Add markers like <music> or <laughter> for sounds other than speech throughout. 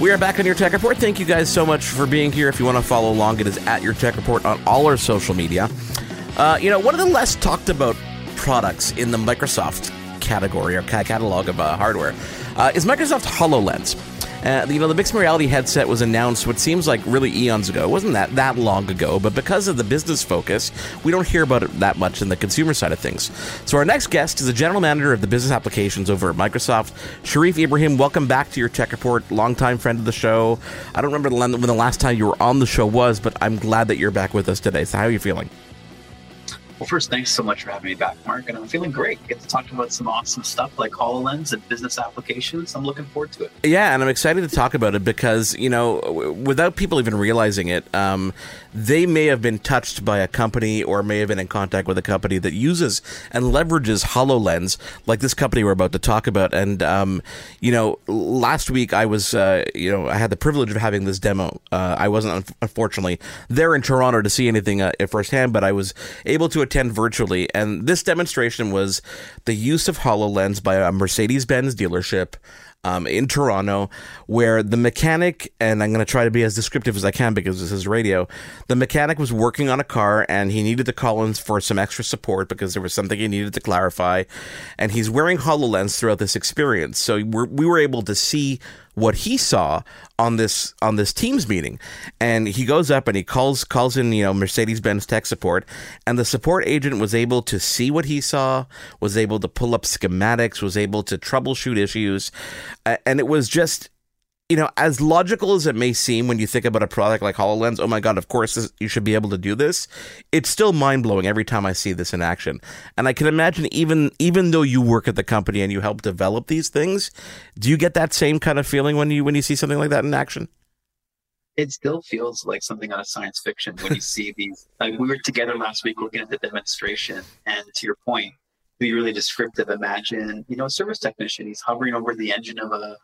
We are back on your Tech Report. Thank you guys so much for being here. If you want to follow along, it is at your Tech Report on all our social media. Uh, you know, one of the less talked about products in the Microsoft category or catalog of uh, hardware uh, is Microsoft HoloLens. Uh, you know, the mixed reality headset was announced what seems like really eons ago. It wasn't that that long ago, but because of the business focus, we don't hear about it that much in the consumer side of things. So our next guest is the general manager of the business applications over at Microsoft, Sherief Ibrahim. Welcome back to your tech report, longtime friend of the show. I don't remember when the last time you were on the show was, but I'm glad that you're back with us today. So how are you feeling? Well, first, thanks so much for having me back, Mark. And I'm feeling great. Get to talk about some awesome stuff like HoloLens and business applications. I'm looking forward to it. Yeah, and I'm excited to talk about it because, you know, without people even realizing it, um, they may have been touched by a company or may have been in contact with a company that uses and leverages HoloLens, like this company we're about to talk about. And, um, you know, last week I was, uh, you know, I had the privilege of having this demo. Uh, I wasn't, unfortunately, there in Toronto to see anything uh, firsthand, but I was able to attend virtually. And this demonstration was the use of HoloLens by a Mercedes Benz dealership um, in Toronto, where the mechanic, and I'm going to try to be as descriptive as I can because this is radio, the mechanic was working on a car and he needed the Collins for some extra support because there was something he needed to clarify. And he's wearing HoloLens throughout this experience. So we're, we were able to see what he saw on this on this Teams meeting, and he goes up and he calls calls in you know Mercedes Benz tech support, and the support agent was able to see what he saw, was able to pull up schematics, was able to troubleshoot issues, and it was just you know, as logical as it may seem when you think about a product like HoloLens, oh my God, of course this, you should be able to do this. It's still mind blowing every time I see this in action. And I can imagine even, even though you work at the company and you help develop these things, do you get that same kind of feeling when you, when you see something like that in action? It still feels like something out of science fiction when you <laughs> see these. Like we were together last week looking at the demonstration, and to your point, be really descriptive. Imagine, you know, a service technician. He's hovering over the engine of a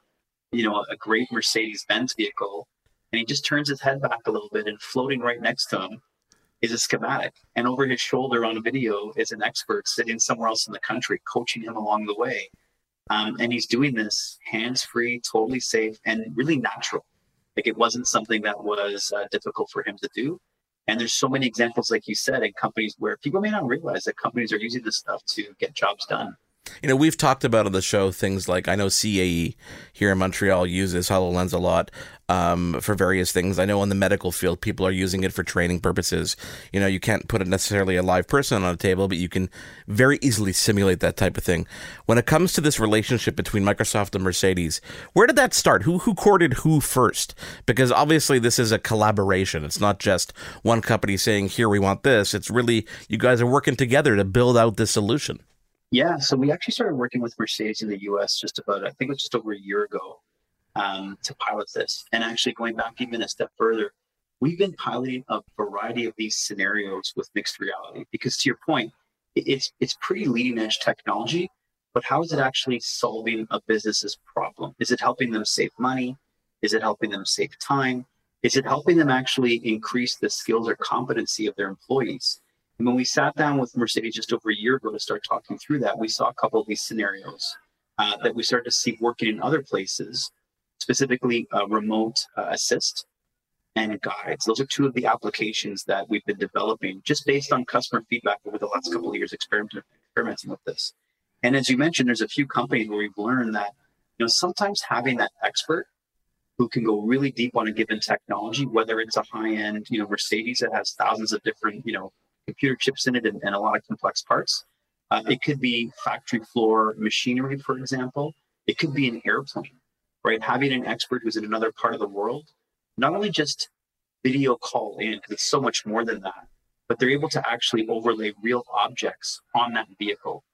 you know, a great Mercedes Benz vehicle. And he just turns his head back a little bit, and floating right next to him is a schematic. And over his shoulder on a video is an expert sitting somewhere else in the country, coaching him along the way. Um, and he's doing this hands free, totally safe, and really natural. Like it wasn't something that was uh, difficult for him to do. And there's so many examples, like you said, in companies where people may not realize that companies are using this stuff to get jobs done. You know, we've talked about on the show things like I know CAE here in Montreal uses HoloLens a lot um, for various things. I know in the medical field, people are using it for training purposes. You know, you can't put necessarily a live person on a table, but you can very easily simulate that type of thing. When it comes to this relationship between Microsoft and Mercedes, where did that start? Who who courted who first? Because obviously this is a collaboration. It's not just one company saying, "Here we want this." It's really you guys are working together to build out this solution. Yeah, so we actually started working with Mercedes in the US just about, I think it was just over a year ago um, to pilot this. And actually, going back even a step further, we've been piloting a variety of these scenarios with mixed reality because, to your point, it's, it's pretty leading edge technology, but how is it actually solving a business's problem? Is it helping them save money? Is it helping them save time? Is it helping them actually increase the skills or competency of their employees? And when we sat down with Mercedes just over a year ago to start talking through that, we saw a couple of these scenarios uh, that we started to see working in other places, specifically uh, remote uh, assist and guides. Those are two of the applications that we've been developing just based on customer feedback over the last couple of years experimenting, experimenting with this. And as you mentioned, there's a few companies where we've learned that you know sometimes having that expert who can go really deep on a given technology, whether it's a high end, you know, Mercedes that has thousands of different, you know, computer chips in it and, and a lot of complex parts. Uh, it could be factory floor machinery, for example. It could be an airplane, right? Having an expert who's in another part of the world, not only just video call in, because it's so much more than that, but they're able to actually overlay real objects on that vehicle,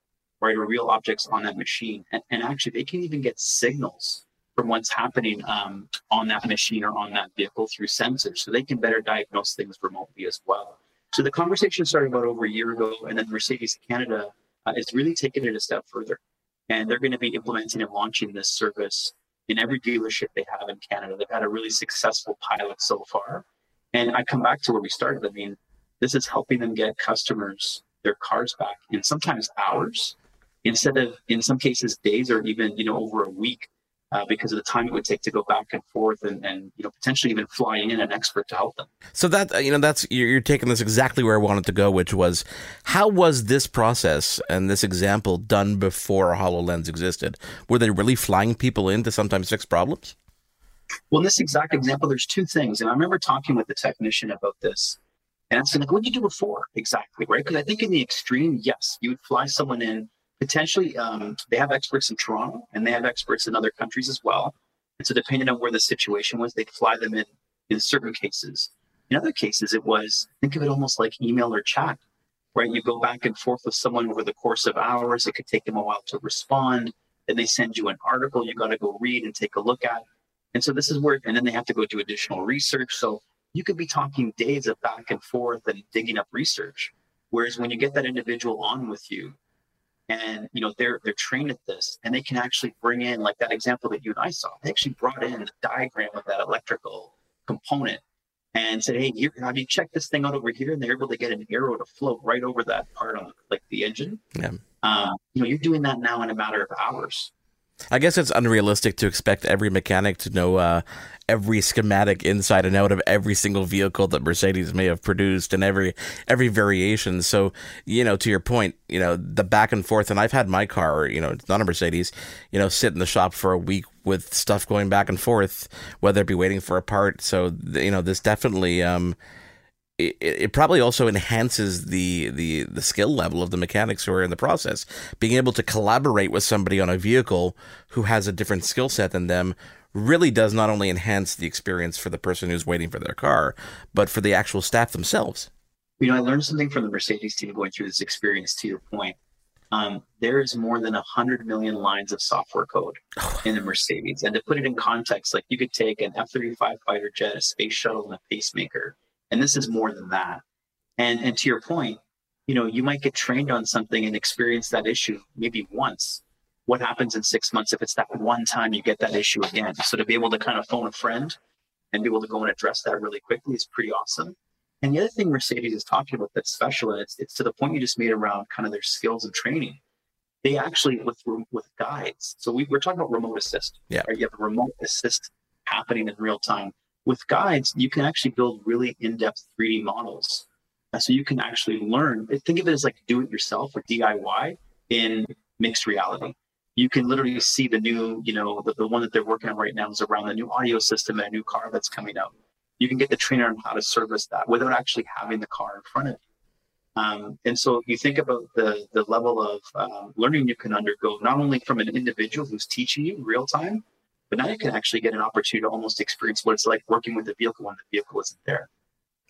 right? Or real objects on that machine. And, and actually, they can even get signals from what's happening um, on that machine or on that vehicle through sensors. So they can better diagnose things remotely as well. So the conversation started about over a year ago, and then Mercedes Canada uh, is really taking it a step further. And they're going to be implementing and launching this service in every dealership they have in Canada. They've had a really successful pilot so far. And I come back to where we started. I mean, this is helping them get customers their cars back in sometimes hours instead of, in some cases, days or even, you know, over a week uh, because of the time it would take to go back and forth and, and you know potentially even flying in an expert to help them. So that you know that's you're, you're taking this exactly where I wanted to go, which was how was this process and this example done before HoloLens existed? Were they really flying people in to sometimes fix problems? Well, in this exact example, there's two things, and I remember talking with the technician about this. And asking like, what did you do before exactly, right? Because I think in the extreme, yes, you would fly someone in potentially um, they have experts in Toronto and they have experts in other countries as well. And so depending on where the situation was, they'd fly them in in certain cases. In other cases, it was think of it almost like email or chat, right? You go back and forth with someone over the course of hours. It could take them a while to respond. Then they send you an article you got to go read and take a look at. And so this is where, and then they have to go do additional research. So you could be talking days of back and forth and digging up research. Whereas when you get that individual on with you, and you know they're they're trained at this and they can actually bring in like that example that you and i saw they actually brought in the diagram of that electrical component and said hey here have you checked this thing out over here? And they're able to get an arrow to float right over that part on like the engine. Yeah. Um, you know you're doing that now in a matter of hours I guess it's unrealistic to expect every mechanic to know uh, every schematic inside and out of every single vehicle that Mercedes may have produced and every every variation. So, you know, to your point, you know, the back and forth and I've had my car, you know, it's not a Mercedes, you know, sit in the shop for a week with stuff going back and forth, whether it be waiting for a part. So, you know, this definitely um it, it probably also enhances the, the the skill level of the mechanics who are in the process. Being able to collaborate with somebody on a vehicle who has a different skill set than them really does not only enhance the experience for the person who's waiting for their car, but for the actual staff themselves. You know, I learned something from the Mercedes team going through this experience. To your point, um, there is more than 100 million lines of software code in the Mercedes. And to put it in context, like you could take an F 35 fighter jet, a space shuttle, and a pacemaker, and this is more than that. And, and to your point, you know, you might get trained on something and experience that issue maybe once. What happens in six months if it's that one time you get that issue again? So to be able to kind of phone a friend and be able to go and address that really quickly is pretty awesome. And the other thing Mercedes is talking about that's special, and it's, it's to the point you just made around kind of their skills and training. They actually with with guides. So we, we're talking about remote assist. Yeah. Right? You have a remote assist happening in real time with guides, you can actually build really in-depth 3D models. so you can actually learn. Think of it as like do it yourself or DIY in mixed reality. You can literally see the new, you know, the, the one that they're working on right now is around the new audio system and a new car that's coming out. You can get the trainer on how to service that without actually having the car in front of you. Um, and so you think about the the level of uh, learning you can undergo, not only from an individual who's teaching you real time, but now you can actually get an opportunity to almost experience what it's like working with the vehicle when the vehicle isn't there.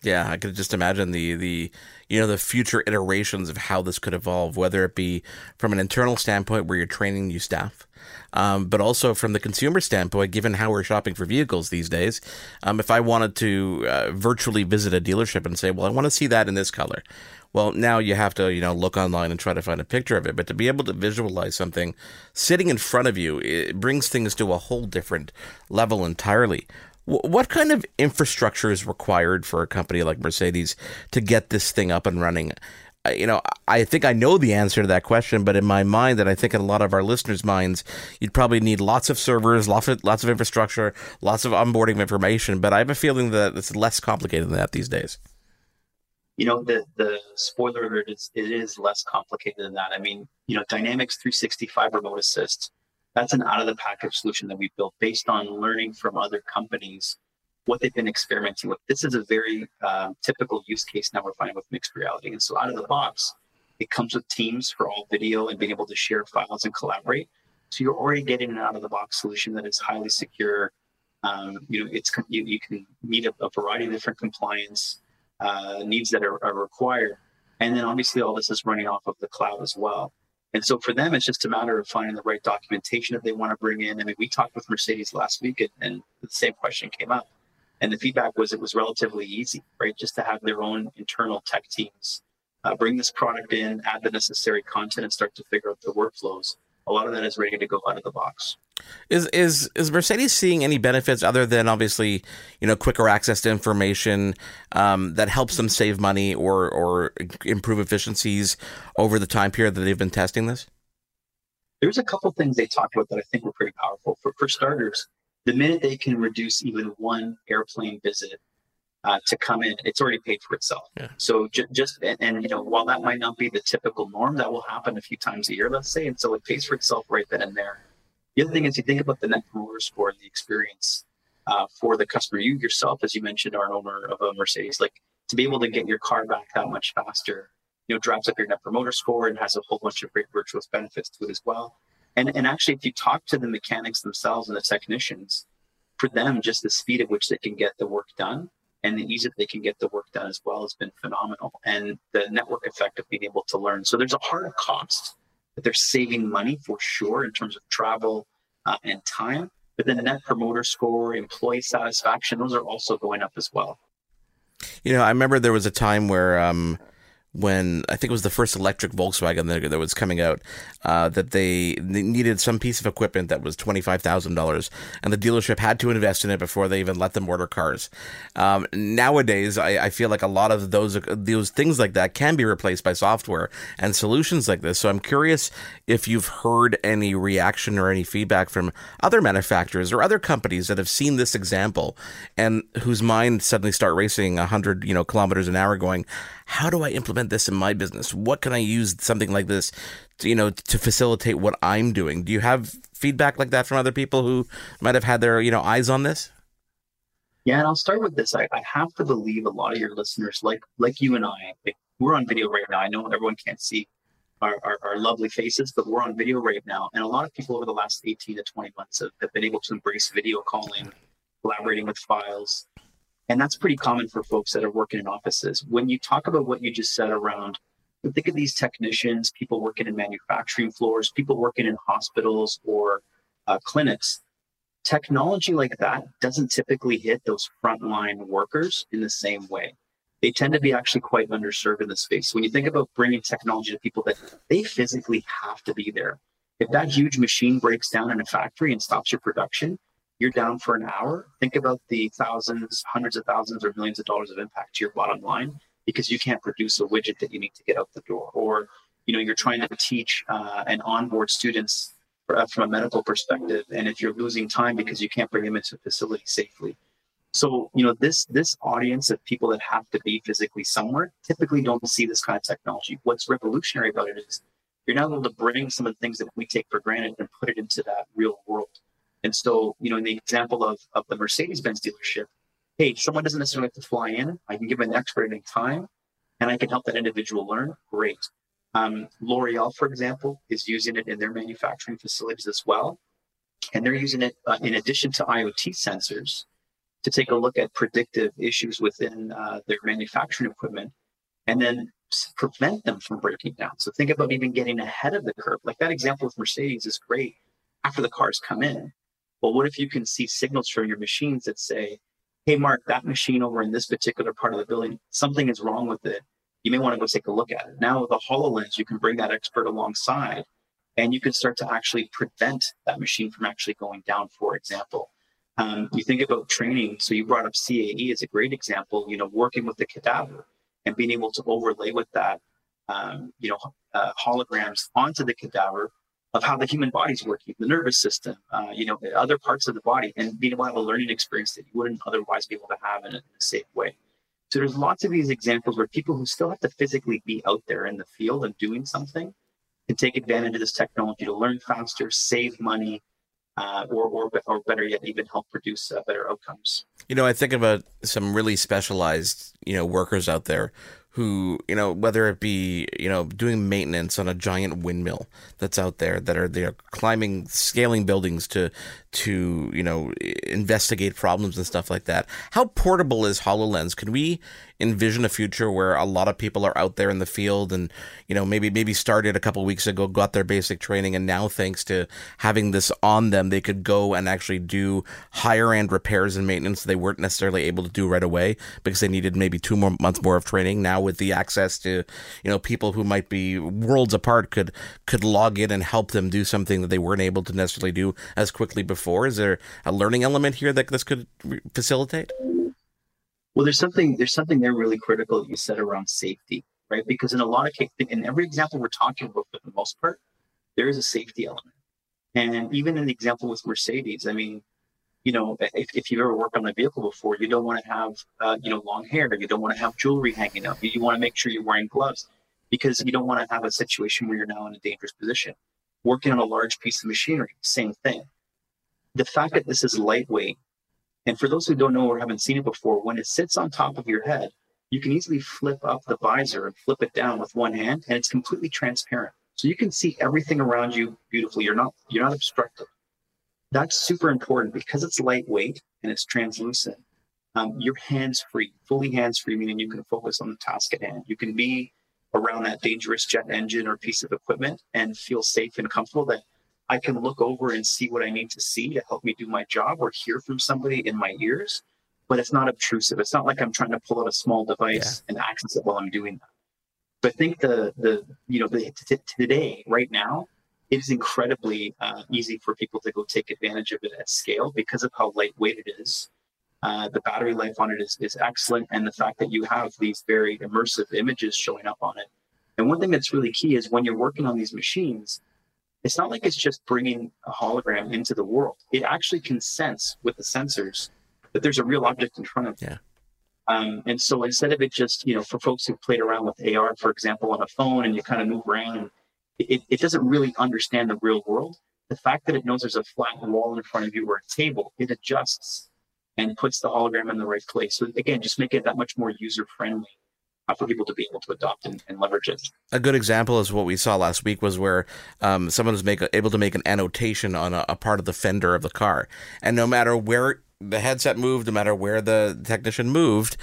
Yeah, I could just imagine the the you know the future iterations of how this could evolve, whether it be from an internal standpoint where you're training new staff, um, but also from the consumer standpoint, given how we're shopping for vehicles these days. Um, if I wanted to uh, virtually visit a dealership and say, "Well, I want to see that in this color," Well, now you have to, you know, look online and try to find a picture of it. But to be able to visualize something sitting in front of you, it brings things to a whole different level entirely. What kind of infrastructure is required for a company like Mercedes to get this thing up and running? You know, I think I know the answer to that question, but in my mind, and I think in a lot of our listeners' minds, you'd probably need lots of servers, lots of lots of infrastructure, lots of onboarding information. But I have a feeling that it's less complicated than that these days you know the the spoiler alert is it is less complicated than that i mean you know dynamics 365 remote assist That's an out of the package solution that we built based on learning from other companies what they've been experimenting with. This is a very uh, typical use case now we're finding with mixed reality. And so out of the box, it comes with Teams for all video and being able to share files and collaborate. So you're already getting an out of the box solution that is highly secure. Um, you know, it's you, you can meet a, a, variety of different compliance uh, needs that are, are required, and then obviously all this is running off of the cloud as well. And so for them, it's just a matter of finding the right documentation that they want to bring in. I mean, we talked with Mercedes last week, and, and the same question came up, and the feedback was it was relatively easy, right? Just to have their own internal tech teams uh, bring this product in, add the necessary content, and start to figure out the workflows a lot of that is ready to go out of the box. Is is is Mercedes seeing any benefits other than obviously you know quicker access to information um, that helps them save money or or improve efficiencies over the time period that they've been testing this? There's a couple things they talked about that I think were pretty powerful. For for starters, the minute they can reduce even one airplane visit uh, to come in, it's already paid for itself. Yeah. So ju- just and, and, you know while that might not be the typical norm, that will happen a few times a year, let's say, and so it pays for itself right then and there. The other thing is you think about the net promoter score and the experience uh, for the customer. You yourself, as you mentioned, are an owner of a Mercedes. Like to be able to get your car back that much faster, you know, drives up your net promoter score and has a whole bunch of great virtuous benefits to it as well. And and actually, if you talk to the mechanics themselves and the technicians, for them, just the speed at which they can get the work done and the ease that they can get the work done as well has been phenomenal. And the network effect of being able to learn. So there's a hard cost that they're saving money for sure in terms of travel uh, and time. But then the net promoter score, employee satisfaction, those are also going up as well. You know, I remember there was a time where um, when I think it was the first electric Volkswagen that, that was coming out, uh, that they, they, needed some piece of equipment that was twenty five thousand dollars, and the dealership had to invest in it before they even let them order cars. Um, nowadays, I, I, feel like a lot of those those things like that can be replaced by software and solutions like this. So I'm curious if you've heard any reaction or any feedback from other manufacturers or other companies that have seen this example and whose minds suddenly start racing hundred you know kilometers an hour, going, "How do I implement?" Implement this in my business? What can I use something like this, to, you know, to facilitate what I'm doing? Do you have feedback like that from other people who might have had their, you know, eyes on this? Yeah, and I'll start with this. I, I have to believe a lot of your listeners, like like you and I, we're on video right now. I know everyone can't see our, our, our, lovely faces, but we're on video right now. And a lot of people over the last 18 to 20 months have, have been able to embrace video calling, collaborating with files, and that's pretty common for folks that are working in offices. When you talk about what you just said around, think of these technicians, people working in manufacturing floors, people working in hospitals or uh, clinics. Technology like that doesn't typically hit those frontline workers in the same way. They tend to be actually quite underserved in the space. When you think about bringing technology to people that they physically have to be there, if that huge machine breaks down in a factory and stops your production, you're down for an hour, think about the thousands, hundreds of thousands, or millions of dollars of impact to your bottom line because you can't produce a widget that you need to get out the door. Or, you know, you're trying to teach uh, and onboard students uh, from a medical perspective, and if you're losing time because you can't bring them into a facility safely. So, you know, this this audience of people that have to be physically somewhere typically don't see this kind of technology. What's revolutionary about it is you're now able to bring some of the things that we take for granted and put it into that real world. And so, you know, in the example of, of the Mercedes Benz dealership, hey, someone doesn't necessarily have to fly in. I can give an expert any time and I can help that individual learn. Great. Um, L'Oreal, for example, is using it in their manufacturing facilities as well. And they're using it uh, in addition to IoT sensors to take a look at predictive issues within uh, their manufacturing equipment and then prevent them from breaking down. So think about even getting ahead of the curve. Like that example with Mercedes is great after the cars come in. Well, what if you can see signals from your machines that say, hey, Mark, that machine over in this particular part of the building, something is wrong with it. You may want to go take a look at it. Now, with a HoloLens, you can bring that expert alongside and you can start to actually prevent that machine from actually going down, for example. Um, you think about training. So you brought up CAE as a great example, you know, working with the cadaver and being able to overlay with that, um, you know, uh, holograms onto the cadaver of how the human body's working, the nervous system, uh, you know, other parts of the body, and being able to have a learning experience that you wouldn't otherwise be able to have in a, in a safe way. So there's lots of these examples where people who still have to physically be out there in the field and doing something can take advantage of this technology to learn faster, save money, uh, or, or, or better yet, even help produce uh, better outcomes. You know, I think about some really specialized, you know, workers out there who, you know, whether it be, you know, doing maintenance on a giant windmill that's out there that are they're climbing, scaling buildings to to, you know, investigate problems and stuff like that. How portable is HoloLens? Can we envision a future where a lot of people are out there in the field and you know maybe maybe started a couple weeks ago got their basic training and now thanks to having this on them they could go and actually do higher end repairs and maintenance they weren't necessarily able to do right away because they needed maybe two more months more of training. Now with the access to you know people who might be worlds apart could could log in and help them do something that they weren't able to necessarily do as quickly before. Is there a learning element here that this could facilitate well, there's something there's something there really critical that you said around safety, right? Because in a lot of cases, in every example we're talking about, for the most part, there is a safety element. And even in the example with Mercedes, I mean, you know, if, if you've ever worked on a vehicle before, you don't want to have, uh, you know, long hair. You don't want to have jewelry hanging up. You want to make sure you're wearing gloves because you don't want to have a situation where you're now in a dangerous position. Working on a large piece of machinery, same thing. The fact that this is lightweight and for those who don't know or haven't seen it before, when it sits on top of your head, you can easily flip up the visor and flip it down with one hand, and it's completely transparent. So you can see everything around you beautifully. You're not you're not obstructed. That's super important because it's lightweight and it's translucent. Um, you're hands free, fully hands free, meaning you can focus on the task at hand. You can be around that dangerous jet engine or piece of equipment and feel safe and comfortable that I can look over and see what I need to see to help me do my job or hear from somebody in my ears, but it's not obtrusive. It's not like I'm trying to pull out a small device yeah. and access it while I'm doing that. But I think the the you know the, t- today right now it is incredibly uh, easy for people to go take advantage of it at scale because of how lightweight it is. Uh, the battery life on it is, is excellent, and the fact that you have these very immersive images showing up on it. And one thing that's really key is when you're working on these machines, it's not like it's just bringing a hologram into the world. It actually can sense with the sensors that there's a real object in front of you. Yeah. Um, and so instead of it just, you know, for folks who played around with AR, for example, on a phone and you kind of move around, it, it doesn't really understand the real world. The fact that it knows there's a flat wall in front of you or a table, it adjusts and puts the hologram in the right place. So again, just make it that much more user friendly for people to be able to adopt and, and, leverage it. A good example is what we saw last week was where um, someone was make, able to make an annotation on a, a, part of the fender of the car, and no matter where the headset moved, no matter where the technician moved.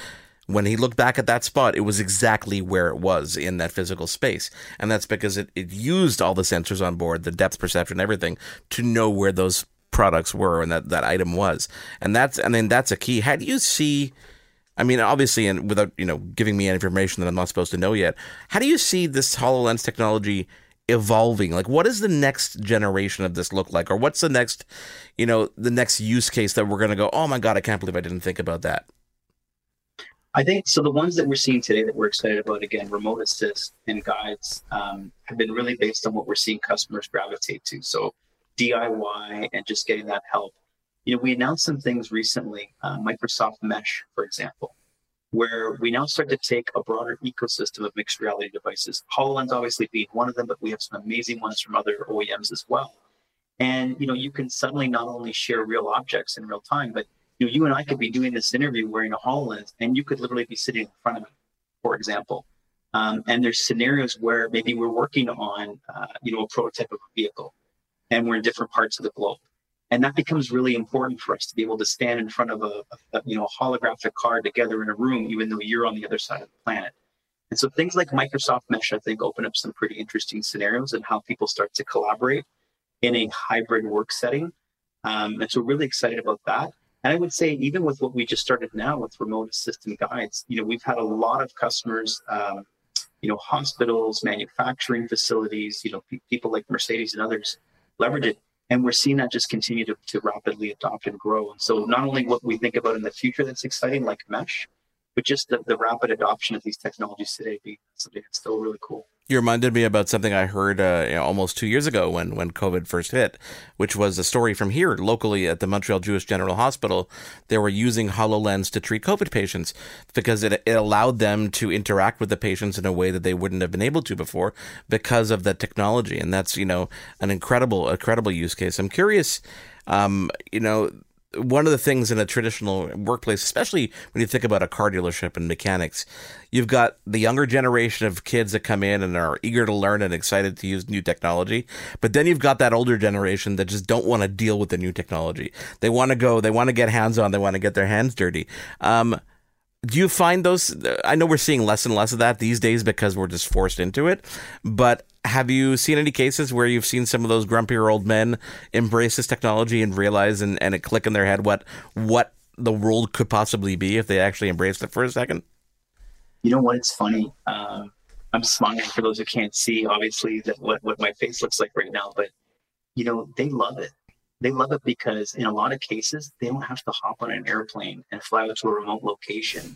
When he looked back at that spot, it was exactly where it was in that physical space. And that's because it, it used all the sensors on board, the depth perception, everything, to know where those products were and that, that item was. And that's I mean that's a key. How do you see I mean, obviously, and without you know giving me any information that I'm not supposed to know yet, how do you see this HoloLens technology evolving? Like, what does the next generation of this look like, or what's the next, you know, the next use case that we're going to go? Oh my god, I can't believe I didn't think about that. I think so. The ones that we're seeing today that we're excited about, again, remote assist and guides, um, have been really based on what we're seeing customers gravitate to. So DIY and just getting that help you know, we announced some things recently, uh, Microsoft Mesh, for example, where we now start to take a broader ecosystem of mixed reality devices. HoloLens obviously being one of them, but we have some amazing ones from other OEMs as well. And you know, you can suddenly not only share real objects in real time, but you know, you and I could be doing this interview wearing a HoloLens, and you could literally be sitting in front of me, for example. Um, and there's scenarios where maybe we're working on, uh, you know, a prototype of a vehicle, and we're in different parts of the globe and that becomes really important for us to be able to stand in front of a, a, you know a holographic car together in a room even though you're on the other side of the planet. And so things like microsoft mesh i think open up some pretty interesting scenarios and how people start to collaborate in a hybrid work setting. Um, and so really excited about that. And i would say even with what we just started now with remote assistant guides you know we've had a lot of customers um, you know hospitals manufacturing facilities you know pe- people like mercedes and others leverage it and we're seeing that just continue to, to rapidly adopt and grow. And so not only what we think about in the future that's exciting, like mesh, but just the, the rapid adoption of these technologies today being something that's still really cool. You reminded me about something I heard uh, you know, almost two years ago when, when COVID first hit, which was a story from here locally at the Montreal Jewish General Hospital. They were using HoloLens to treat COVID patients because it, it allowed them to interact with the patients in a way that they wouldn't have been able to before because of the technology. And that's, you know, an incredible, incredible use case. I'm curious, um, you know, one of the things in a traditional workplace, especially when you think about a car dealership and mechanics, you've got the younger generation of kids that come in and are eager to learn and excited to use new technology. But then you've got that older generation that just don't want to deal with the new technology. They want to go, they want to get hands on, they want to get their hands dirty. Um, do you find those i know we're seeing less and less of that these days because we're just forced into it but have you seen any cases where you've seen some of those grumpier old men embrace this technology and realize and, and it click in their head what what the world could possibly be if they actually embraced it for a second? You know what? It's funny. Um, i'm smiling for those who can't see obviously that what, what my face looks like right now but you know they love it they love it because in a lot of cases they don't have to hop on an airplane and fly out to a remote location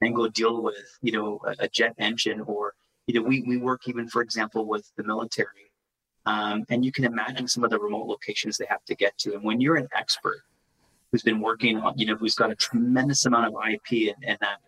and go deal with you know a, a jet engine or you know we, we work even for example with the military um, and you can imagine some of the remote locations they have to get to. And when you're an expert who's been working on you know who's got a tremendous amount of ip and, and that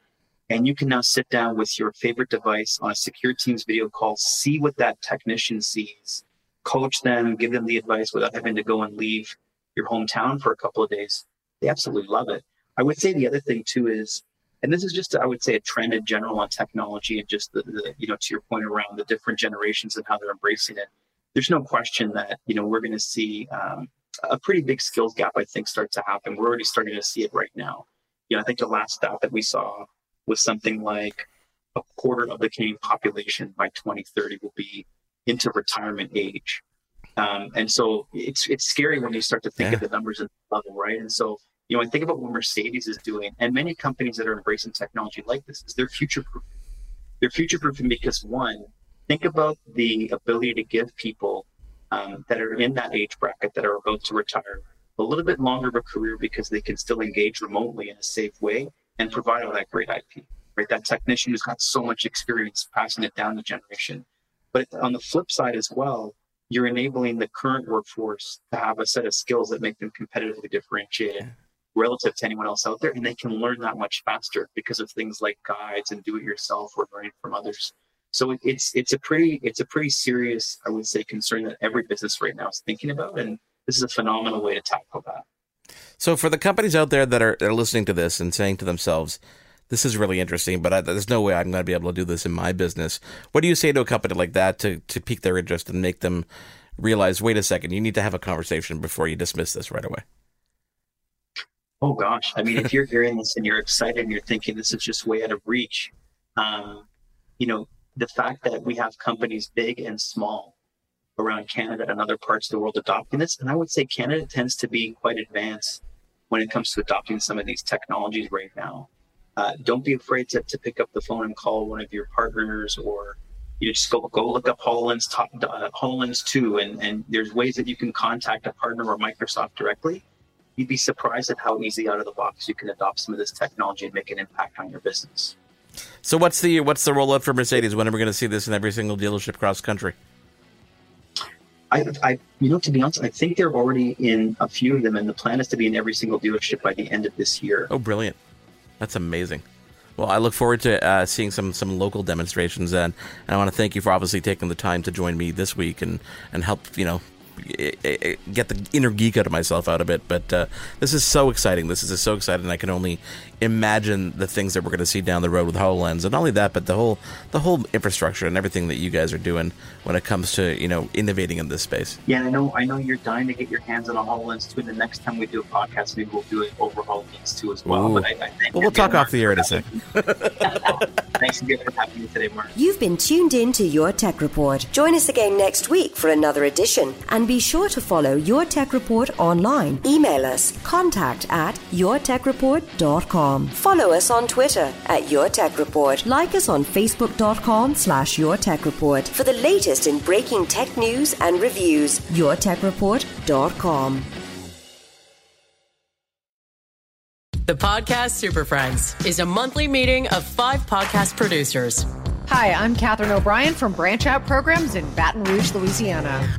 and you can now sit down with your favorite device on a secure teams video call see what that technician sees coach them, give them the advice without having to go and leave your hometown for a couple of days. They absolutely love it. I would say the other thing too is, and this is just, I would say, a trend in general on technology and just the, the you know, to your point around the different generations and how they're embracing it. There's no question that, you know, we're going to see um, a pretty big skills gap, I think, start to happen. We're already starting to see it right now. You know, I think the last stat that we saw was something like a quarter of the Canadian population by 2030 will be into retirement age. Um, and so it's it's scary when you start to think yeah. of the numbers at the level, right? And so you know, I think about what Mercedes is doing, and many companies that are embracing technology like this is they're future proof. They're future proofing because one, think about the ability to give people um, that are in that age bracket that are about to retire a little bit longer of a career because they can still engage remotely in a safe way and provide all that great IP. Right, that technician who's got so much experience passing it down the generation. But on the flip side as well, you're enabling the current workforce to have a set of skills that make them competitively differentiated relative to anyone else out there. And they can learn that much faster because of things like guides and do it yourself or learning from others. So it's it's a pretty it's a pretty serious, I would say, concern that every business right now is thinking about. And this is a phenomenal way to tackle that. So for the companies out there that are, that are listening to this and saying to themselves, this is really interesting, but I, there's no way I'm going to be able to do this in my business. What do you say to a company like that to, to pique their interest and make them realize, wait a second, you need to have a conversation before you dismiss this right away? Oh gosh, I mean, if you're hearing this and you're excited and you're thinking this is just way out of reach, um, you know, the fact that we have companies big and small around Canada and other parts of the world adopting this, and I would say Canada tends to be quite advanced when it comes to adopting some of these technologies right now. Uh, don't be afraid to, to pick up the phone and call one of your partners or you just go go look up HoloLens top uh, HoloLens 2 and, and there's ways that you can contact a partner or Microsoft directly. You'd be surprised at how easy out of the box you can adopt some of this technology and make an impact on your business. So what's the what's the rollout for Mercedes? When are we going to see this in every single dealership across country? I, I, you know, to be honest, I think they're already in a few of them, and the plan is to be in every single dealership by the end of this year. Oh, brilliant! That's amazing. Well, I look forward to uh, seeing some some local demonstrations, and, and I want to thank you for obviously taking the time to join me this week and and help you know get the inner geek out of myself out of it. But uh, this is so exciting. This is so exciting. I can only imagine the things that we're going to see down the road with HoloLens, and not only that, but the whole the whole infrastructure and everything that you guys are doing when it comes to you know innovating in this space. Yeah, I know. I know you're dying to get your hands on a HoloLens too. And the next time we do a podcast, maybe we'll do it over HoloLens too as well. But I, I well, we'll talk off the air in a second. <laughs> Thanks again for having me today, Mark. You've been tuned in to Your Tech Report. Join us again next week for another edition, and be sure to follow Your Tech Report online. Email us contact at yourtechreport.com. Follow us on Twitter at Your Tech Report. Like us on facebook.com slash Your Tech Report for the latest in breaking tech news and reviews. YourTechReport.com. The Podcast Super Friends is a monthly meeting of five podcast producers Hi, I'm Katherine O'Brien from Branch Out Programs in Baton Rouge, Louisiana.